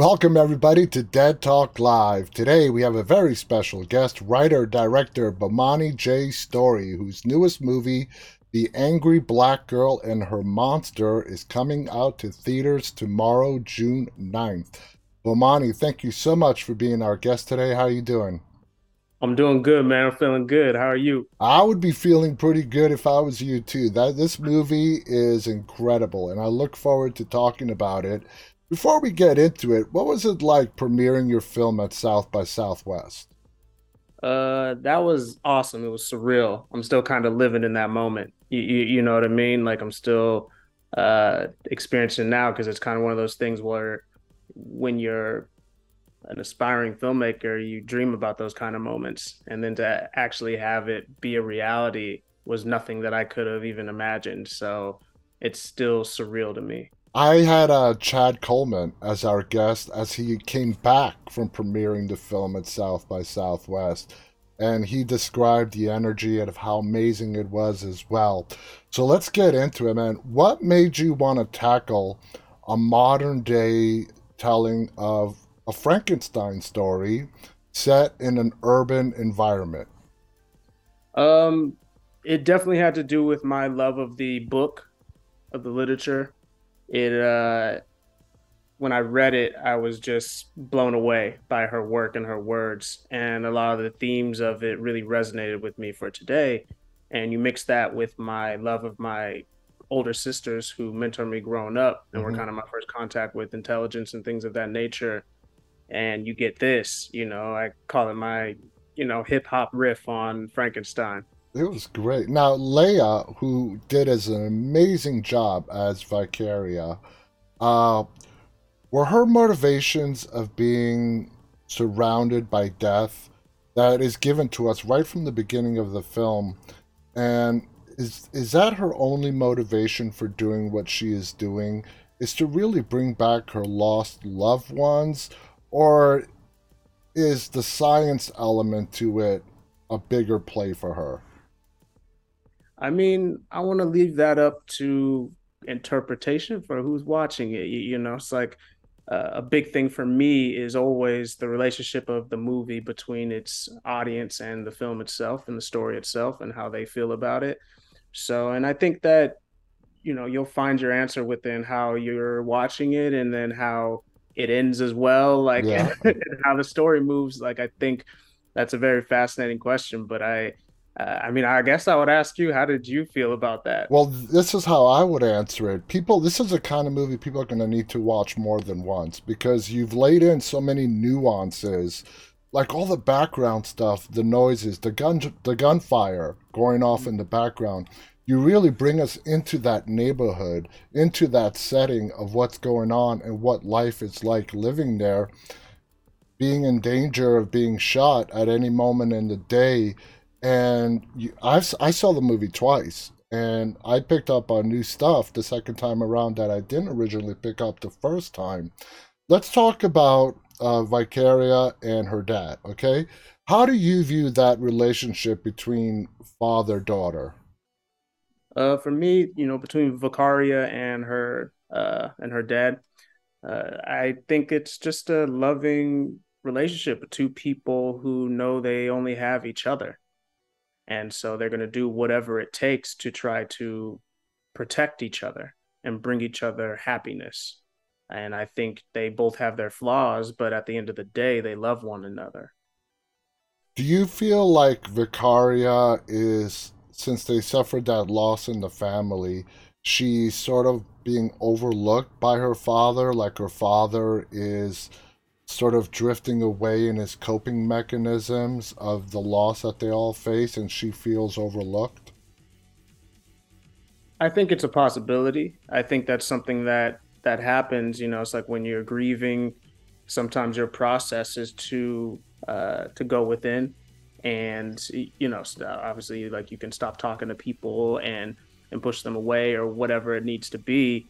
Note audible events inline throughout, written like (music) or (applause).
Welcome, everybody, to Dead Talk Live. Today, we have a very special guest, writer director Bomani J. Story, whose newest movie, The Angry Black Girl and Her Monster, is coming out to theaters tomorrow, June 9th. Bomani, thank you so much for being our guest today. How are you doing? I'm doing good, man. I'm feeling good. How are you? I would be feeling pretty good if I was you too. That this movie is incredible, and I look forward to talking about it. Before we get into it, what was it like premiering your film at South by Southwest? Uh, that was awesome. It was surreal. I'm still kind of living in that moment. You, you, you know what I mean? Like I'm still uh experiencing now because it's kind of one of those things where when you're an aspiring filmmaker, you dream about those kind of moments, and then to actually have it be a reality was nothing that I could have even imagined. So it's still surreal to me. I had uh, Chad Coleman as our guest as he came back from premiering the film at South by Southwest. And he described the energy and of how amazing it was as well. So let's get into it, man. What made you want to tackle a modern day telling of a Frankenstein story set in an urban environment? Um, it definitely had to do with my love of the book, of the literature. It uh, when I read it, I was just blown away by her work and her words, and a lot of the themes of it really resonated with me for today. And you mix that with my love of my older sisters who mentored me growing up and mm-hmm. were kind of my first contact with intelligence and things of that nature and you get this, you know, I call it my, you know, hip hop riff on Frankenstein. It was great. Now, Laya, who did as an amazing job as Vicaria, uh, were her motivations of being surrounded by death that is given to us right from the beginning of the film, and is is that her only motivation for doing what she is doing? Is to really bring back her lost loved ones, or is the science element to it a bigger play for her? I mean, I want to leave that up to interpretation for who's watching it. You, you know, it's like uh, a big thing for me is always the relationship of the movie between its audience and the film itself and the story itself and how they feel about it. So, and I think that, you know, you'll find your answer within how you're watching it and then how it ends as well like yeah. (laughs) and how the story moves like i think that's a very fascinating question but i uh, i mean i guess i would ask you how did you feel about that? Well this is how i would answer it. People this is a kind of movie people are going to need to watch more than once because you've laid in so many nuances like all the background stuff the noises the gun the gunfire going off in the background. You really bring us into that neighborhood, into that setting of what's going on and what life is like living there, being in danger of being shot at any moment in the day. And you, I've, I saw the movie twice, and I picked up on new stuff the second time around that I didn't originally pick up the first time. Let's talk about uh, Vicaria and her dad, okay? How do you view that relationship between father daughter? Uh, for me, you know, between Vicaria and her uh, and her dad, uh, I think it's just a loving relationship two people who know they only have each other, and so they're going to do whatever it takes to try to protect each other and bring each other happiness. And I think they both have their flaws, but at the end of the day, they love one another. Do you feel like Vicaria is since they suffered that loss in the family, she's sort of being overlooked by her father, like her father is sort of drifting away in his coping mechanisms of the loss that they all face, and she feels overlooked? I think it's a possibility. I think that's something that that happens. You know, it's like when you're grieving, sometimes your process is to uh, to go within and you know obviously like you can stop talking to people and and push them away or whatever it needs to be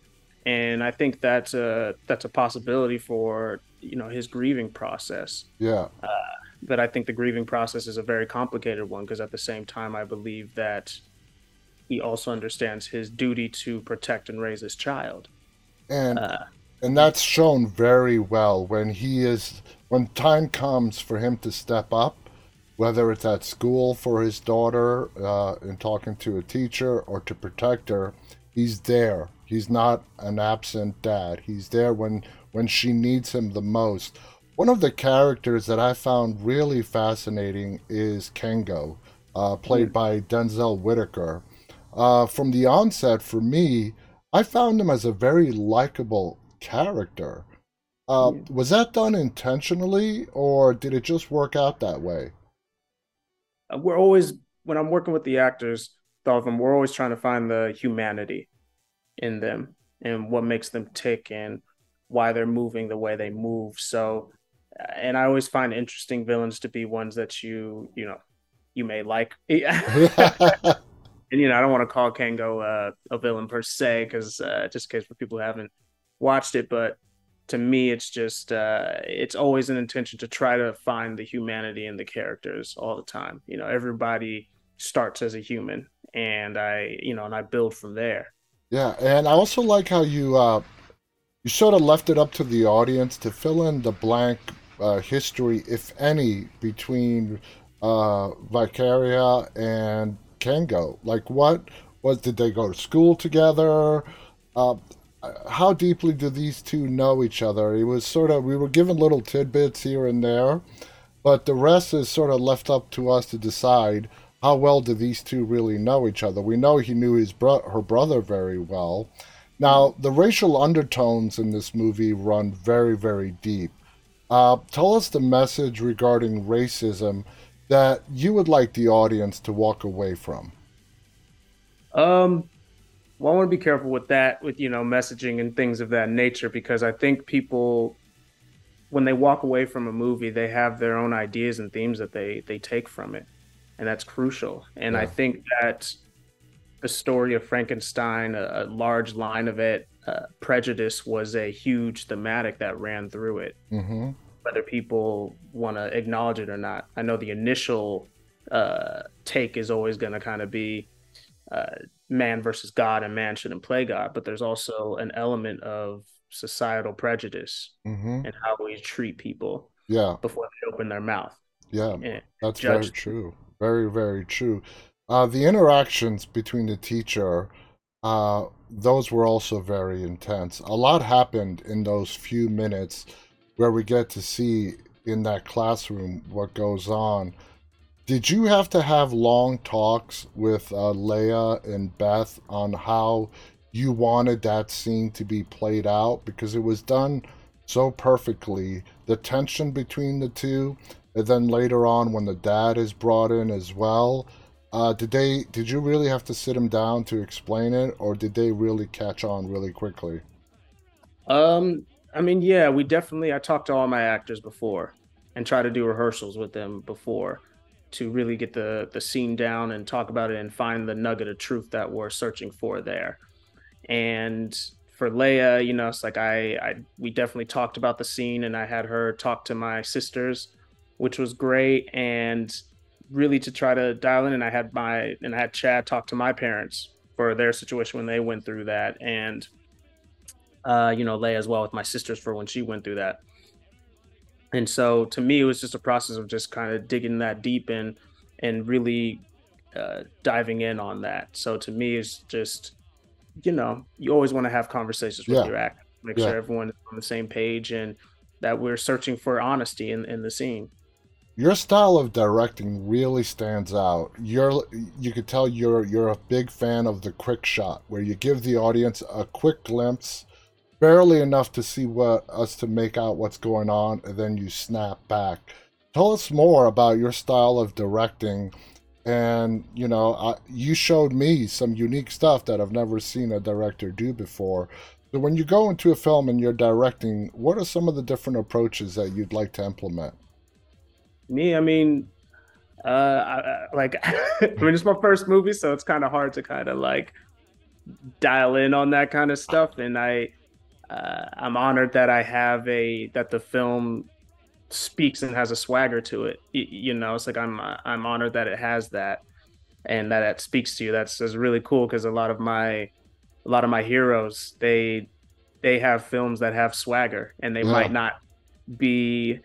and i think that's a that's a possibility for you know his grieving process. Yeah. Uh, but i think the grieving process is a very complicated one because at the same time i believe that he also understands his duty to protect and raise his child. And uh, and that's shown very well when he is when time comes for him to step up whether it's at school for his daughter uh, and talking to a teacher or to protect her he's there he's not an absent dad he's there when when she needs him the most one of the characters that i found really fascinating is kango uh, played by denzel whitaker uh, from the onset for me i found him as a very likable character. Uh, yeah. Was that done intentionally, or did it just work out that way? Uh, we're always when I'm working with the actors, them, we're always trying to find the humanity in them and what makes them tick and why they're moving the way they move. So, and I always find interesting villains to be ones that you you know you may like. (laughs) and you know, I don't want to call Kango uh, a villain per se, because uh, just in case for people who haven't watched it, but to me, it's just uh, it's always an intention to try to find the humanity in the characters all the time. You know, everybody starts as a human, and I, you know, and I build from there. Yeah, and I also like how you uh, you sort of left it up to the audience to fill in the blank uh, history, if any, between uh, Vicaria and Kango. Like, what was did they go to school together? Uh, how deeply do these two know each other? It was sort of we were given little tidbits here and there, but the rest is sort of left up to us to decide how well do these two really know each other. We know he knew his bro- her brother very well. Now the racial undertones in this movie run very very deep. Uh, tell us the message regarding racism that you would like the audience to walk away from. Um, well, I want to be careful with that, with you know, messaging and things of that nature, because I think people, when they walk away from a movie, they have their own ideas and themes that they they take from it, and that's crucial. And yeah. I think that the story of Frankenstein, a, a large line of it, uh, prejudice was a huge thematic that ran through it. Mm-hmm. Whether people want to acknowledge it or not, I know the initial uh, take is always going to kind of be. Uh, man versus God and man shouldn't play God, but there's also an element of societal prejudice mm-hmm. and how we treat people yeah before they open their mouth. Yeah, that's very true. Very, very true. Uh, the interactions between the teacher, uh, those were also very intense. A lot happened in those few minutes where we get to see in that classroom what goes on. Did you have to have long talks with uh, Laya and Beth on how you wanted that scene to be played out? Because it was done so perfectly. The tension between the two, and then later on when the dad is brought in as well. Uh, did they? Did you really have to sit him down to explain it, or did they really catch on really quickly? Um, I mean, yeah, we definitely. I talked to all my actors before, and try to do rehearsals with them before to really get the the scene down and talk about it and find the nugget of truth that we're searching for there. And for Laya, you know, it's like I, I we definitely talked about the scene and I had her talk to my sisters, which was great and really to try to dial in and I had my and I had Chad talk to my parents for their situation when they went through that and uh, you know, Laya as well with my sisters for when she went through that and so to me it was just a process of just kind of digging that deep in and really uh, diving in on that so to me it's just you know you always want to have conversations with yeah. your actor make yeah. sure everyone's on the same page and that we're searching for honesty in, in the scene your style of directing really stands out you're you could tell you're you're a big fan of the quick shot where you give the audience a quick glimpse barely enough to see what us to make out what's going on, and then you snap back. Tell us more about your style of directing. And you know, I, you showed me some unique stuff that I've never seen a director do before. So when you go into a film and you're directing, what are some of the different approaches that you'd like to implement? Me, I mean, uh, I, like, (laughs) I mean, it's my first movie, so it's kind of hard to kind of like dial in on that kind of stuff. And I, uh, I'm honored that I have a that the film speaks and has a swagger to it. You, you know, it's like I'm I'm honored that it has that, and that it speaks to you. That's, that's really cool because a lot of my a lot of my heroes they they have films that have swagger and they Yeah. might not be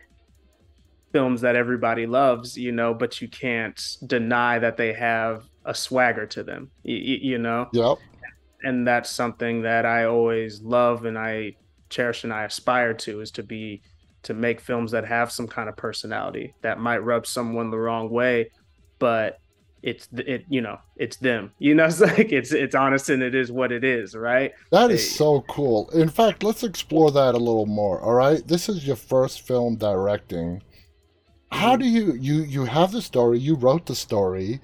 films that everybody loves, you know, but you can't deny that they have a swagger to them, y- y- you know? Yep. And that's something that I always love and I cherish and I aspire to is to be to make films that have some kind of personality that might rub someone the wrong way, but it's it you know it's them (laughs) you know it's like it's it's honest and it is what it is right That is so cool. In fact, let's explore that a little more. All right, this is your first film directing. How do you you you have the story? You wrote the story.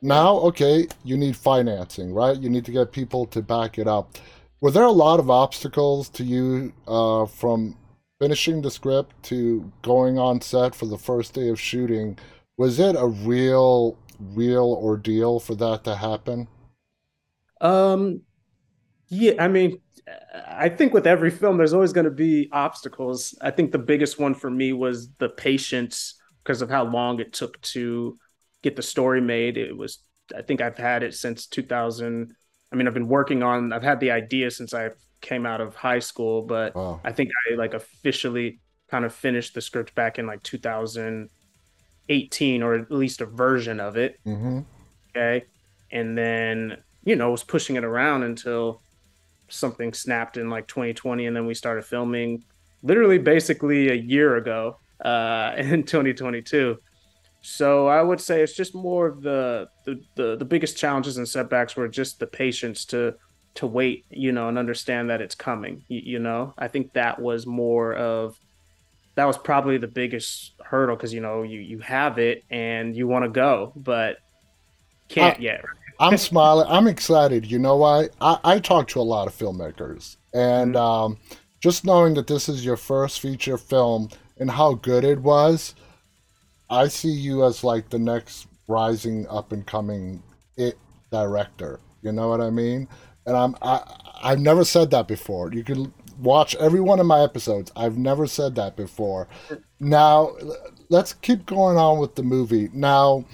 Now, okay, you need financing, right? You need to get people to back it up. Were there a lot of obstacles to you uh, from finishing the script to going on set for the first day of shooting? Was it a real, real ordeal for that to happen? Um, yeah, I mean, I think with every film, there's always going to be obstacles. I think the biggest one for me was the patience because of how long it took to get the story made. It was, I think I've had it since 2000. I mean, I've been working on, I've had the idea since I came out of high school, but Wow. I think I like officially kind of finished the script back in like 2018 or at least a version of it Mm-hmm. okay and then you know was pushing it around until something snapped in like 2020 and then we started filming literally basically a year ago uh (laughs) in 2022 so i would say it's just more of the the the, the biggest challenges and setbacks were just the patience to to wait you know and understand that it's coming you, you know i think that was more of that was probably the biggest hurdle because you know you you have it and you want to go but can't Uh, yet (laughs) I'm smiling. I'm excited. You know why? I, I talk to a lot of filmmakers, and um, just knowing that this is your first feature film and how good it was, I see you as like the next rising up and coming it director. You know what I mean? And I'm I I've never said that before. You can watch every one of my episodes. I've never said that before. Now let's keep going on with the movie. Now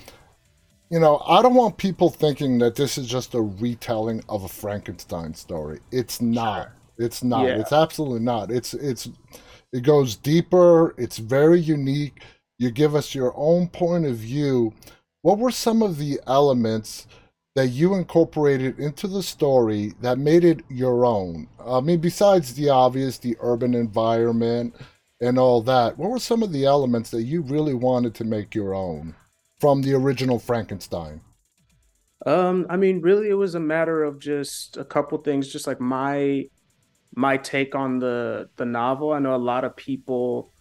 you know, I don't want people thinking that this is just a retelling of a Frankenstein story. It's not. It's not. Yeah. It's absolutely not. It's it's it goes deeper. It's very unique. You give us your own point of view. What were some of the elements that you incorporated into the story that made it your own? I mean, besides the obvious, the urban environment and all that, what were some of the elements that you really wanted to make your own? from the original Frankenstein. Um, I mean, really, it was a matter of just a couple things, just like my my take on the the novel. I know a lot of people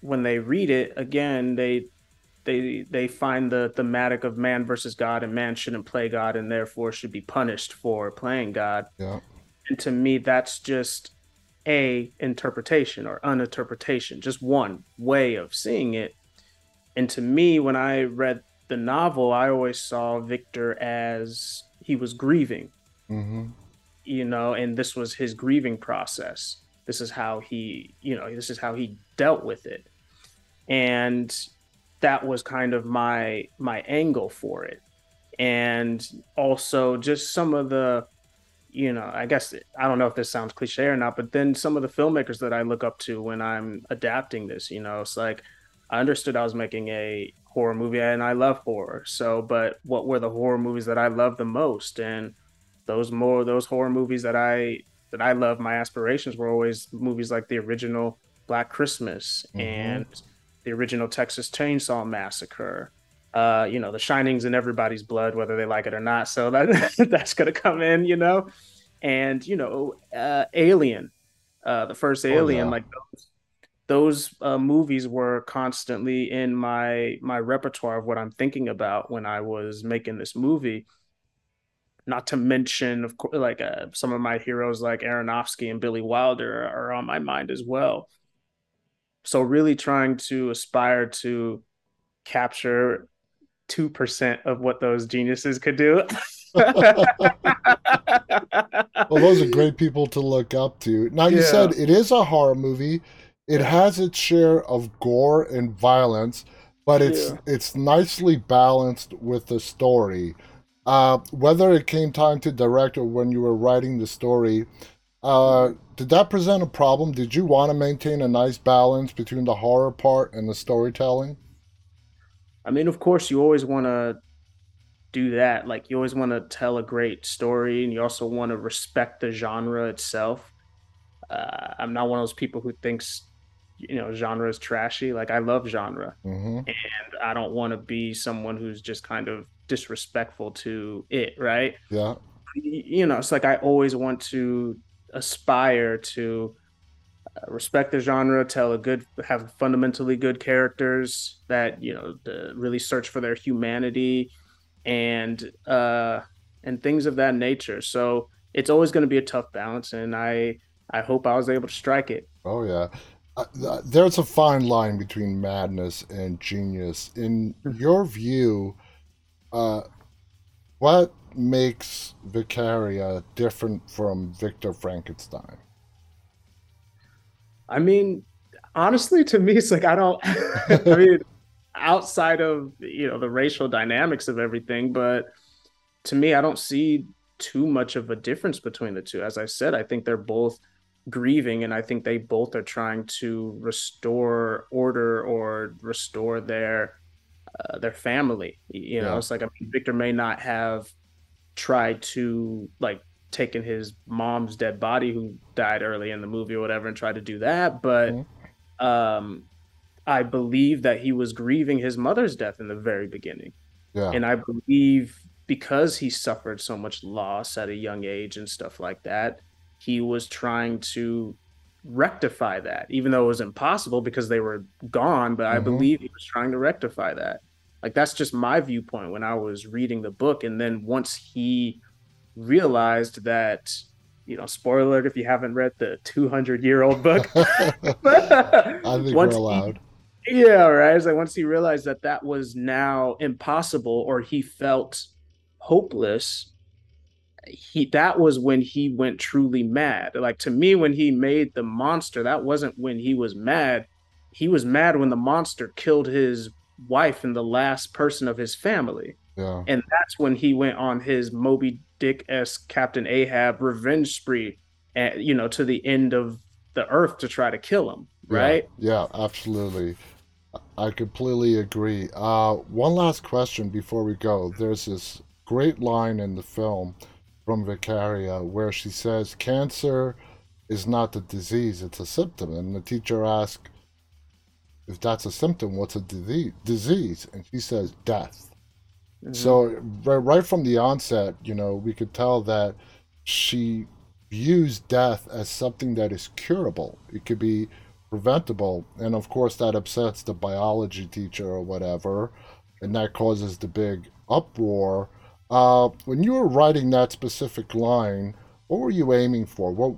when they read it, again, they they they find the thematic of man versus God and man shouldn't play God and therefore should be punished for playing God. Yeah. And to me, that's just a interpretation or an interpretation, just one way of seeing it. And to me, when I read the novel, I always saw Victor as he was grieving, hmm you know, and this was his grieving process. This is how he, you know, this is how he dealt with it. And that was kind of my my angle for it. And also just some of the you know, I guess I don't know if this sounds cliche or not, but then some of the filmmakers that I look up to when I'm adapting this, you know, it's like I understood I was making a horror movie and I love horror. So, but what were the horror movies that I love the most? And those more those horror movies that I that I love, my aspirations were always movies like the original Black Christmas Mhm. and the original Texas Chainsaw Massacre. Uh, you know, The Shining's in everybody's blood, whether they like it or not. So that (laughs) that's gonna come in, you know. And you know, uh, Alien, uh, the first Alien, yeah. like those those uh, movies were constantly in my my repertoire of what I'm thinking about when I was making this movie. Not to mention, of course, like uh, some of my heroes like Aronofsky and Billy Wilder are on my mind as well. So really trying to aspire to capture two percent of what those geniuses could do. (laughs) Well, those are great people to look up to. Now, you Yeah. said it is a horror movie. It has its share of gore and violence, but it's Yeah. it's nicely balanced with the story. Uh, whether it came time to direct or when you were writing the story, Uh, did that present a problem? Did you want to maintain a nice balance between the horror part and the storytelling? I mean, of course, you always want to do that. Like, you always want to tell a great story, and you also want to respect the genre itself. Uh, I'm not one of those people who thinks, you know, genre is trashy. Like, I love genre, Mm-hmm. and I don't want to be someone who's just kind of disrespectful to it, right? Yeah. You know, it's like I always want to aspire to uh, respect the genre, tell a good, have fundamentally good characters that you know the, really search for their humanity and uh and things of that nature. So it's always going to be a tough balance, and I I hope I was able to strike it. Oh yeah. Th- there's a fine line between madness and genius. In your view, uh, what makes Vicaria different from Victor Frankenstein? I mean, honestly, to me, it's like I don't. (laughs) I mean, outside of you know the racial dynamics of everything, but to me, I don't see too much of a difference between the two. As I said, I think they're both grieving, and I think they both are trying to restore order or restore their uh, their family. You know, Yeah. it's like I mean, Victor may not have tried to like taken his mom's dead body who died early in the movie or whatever and tried to do that, but Mhm. um I believe that he was grieving his mother's death in the very beginning. Yeah. And I believe because he suffered so much loss at a young age and stuff like that, he was trying to rectify that, even though it was impossible because they were gone. But I hmm believe he was trying to rectify that. Like, that's just my viewpoint when I was reading the book. And then once he realized that, you know, spoiler alert if you haven't read the 200 year old book, (laughs) I think we're once he allowed. yeah, right. It's like once he realized that that was now impossible, or he felt hopeless, he that was when he went truly mad. Like to me, when he made the monster, that wasn't when he was mad. He was mad when the monster killed his wife and the last person of his family, Yeah. and that's when he went on his Moby Dick esque Captain Ahab revenge spree, and you know to the end of the earth to try to kill him. Yeah. Right? Yeah. Absolutely. I completely agree. Uh, one last question before we go. There's this great line in the film from Vicaria where she says, Cancer is not a disease, it's a symptom. And the teacher asks, if that's a symptom, what's a disease? Disease, and she says death. Mhm. So right, right from the onset, you know, we could tell that she views death as something that is curable. It could be preventable, and of course that upsets the biology teacher or whatever, and that causes the big uproar. Uh, when you were writing that specific line, what were you aiming for? What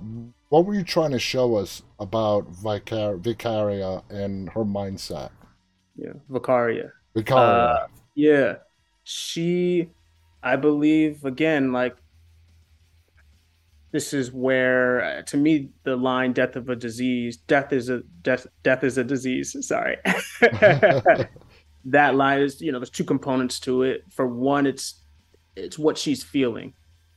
what were you trying to show us about Vicar- Vicaria and her mindset? Yeah, Vicaria. Vicaria. Uh, yeah, she, I believe, again, like this is where, uh, to me, the line "death of a disease," death is a death, death is a disease. Sorry, (laughs) (laughs) that line is, you know, there's two components to it. For one, it's it's what she's feeling.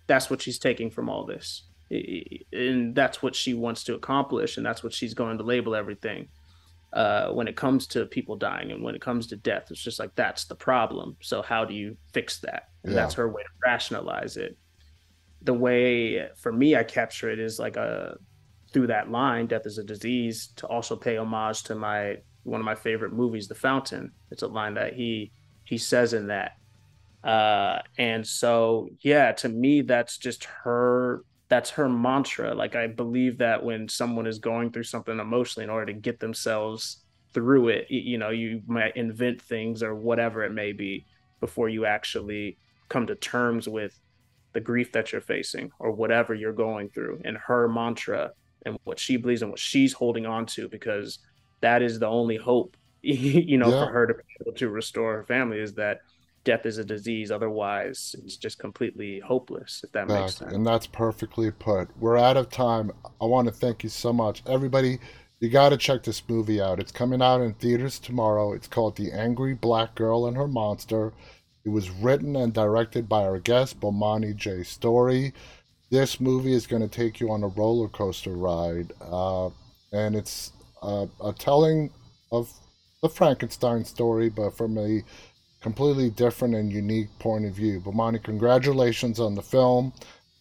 That's what she's taking from all this, and that's what she wants to accomplish, and that's what she's going to label everything uh, when it comes to people dying and when it comes to death. It's just like that's the problem. So how do you fix that? And Yeah. that's her way to rationalize it. The way for me I capture it is like a through that line, death is a disease, to also pay homage to my one of my favorite movies, The Fountain. It's a line that he he says in that. Uh and so yeah, to me that's just her that's her mantra. Like I believe that when someone is going through something emotionally in order to get themselves through it, you know, you might invent things or whatever it may be before you actually come to terms with the grief that you're facing or whatever you're going through. And her mantra and what she believes and what she's holding on to, because that is the only hope, (laughs) you know, Yeah. for her to be able to restore her family is that death is a disease. Otherwise, it's just completely hopeless, if that makes sense. and that's perfectly put. We're out of time. I want to thank you so much. Everybody, you got to check this movie out. It's coming out in theaters tomorrow. It's called The Angry Black Girl and Her Monster. It was written and directed by our guest, Bomani J. Story. this movie is going to take you on a roller coaster ride, uh, and it's uh, a telling of the Frankenstein story, but from a completely different and unique point of view. Bomani, congratulations on the film.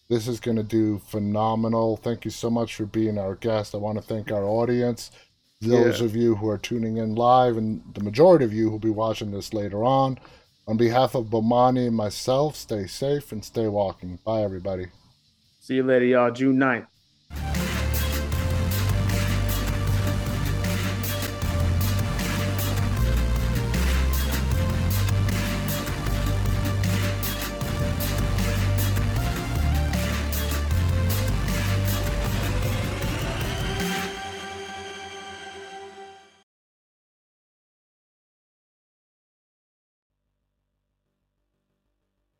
This is going to do phenomenal. Thank you so much for being our guest. I want to thank our audience, those yeah. of you who are tuning in live, and the majority of you who will be watching this later on. On behalf of Bomani and myself, stay safe and stay walking. Bye, everybody. See you later, y'all. June 9th.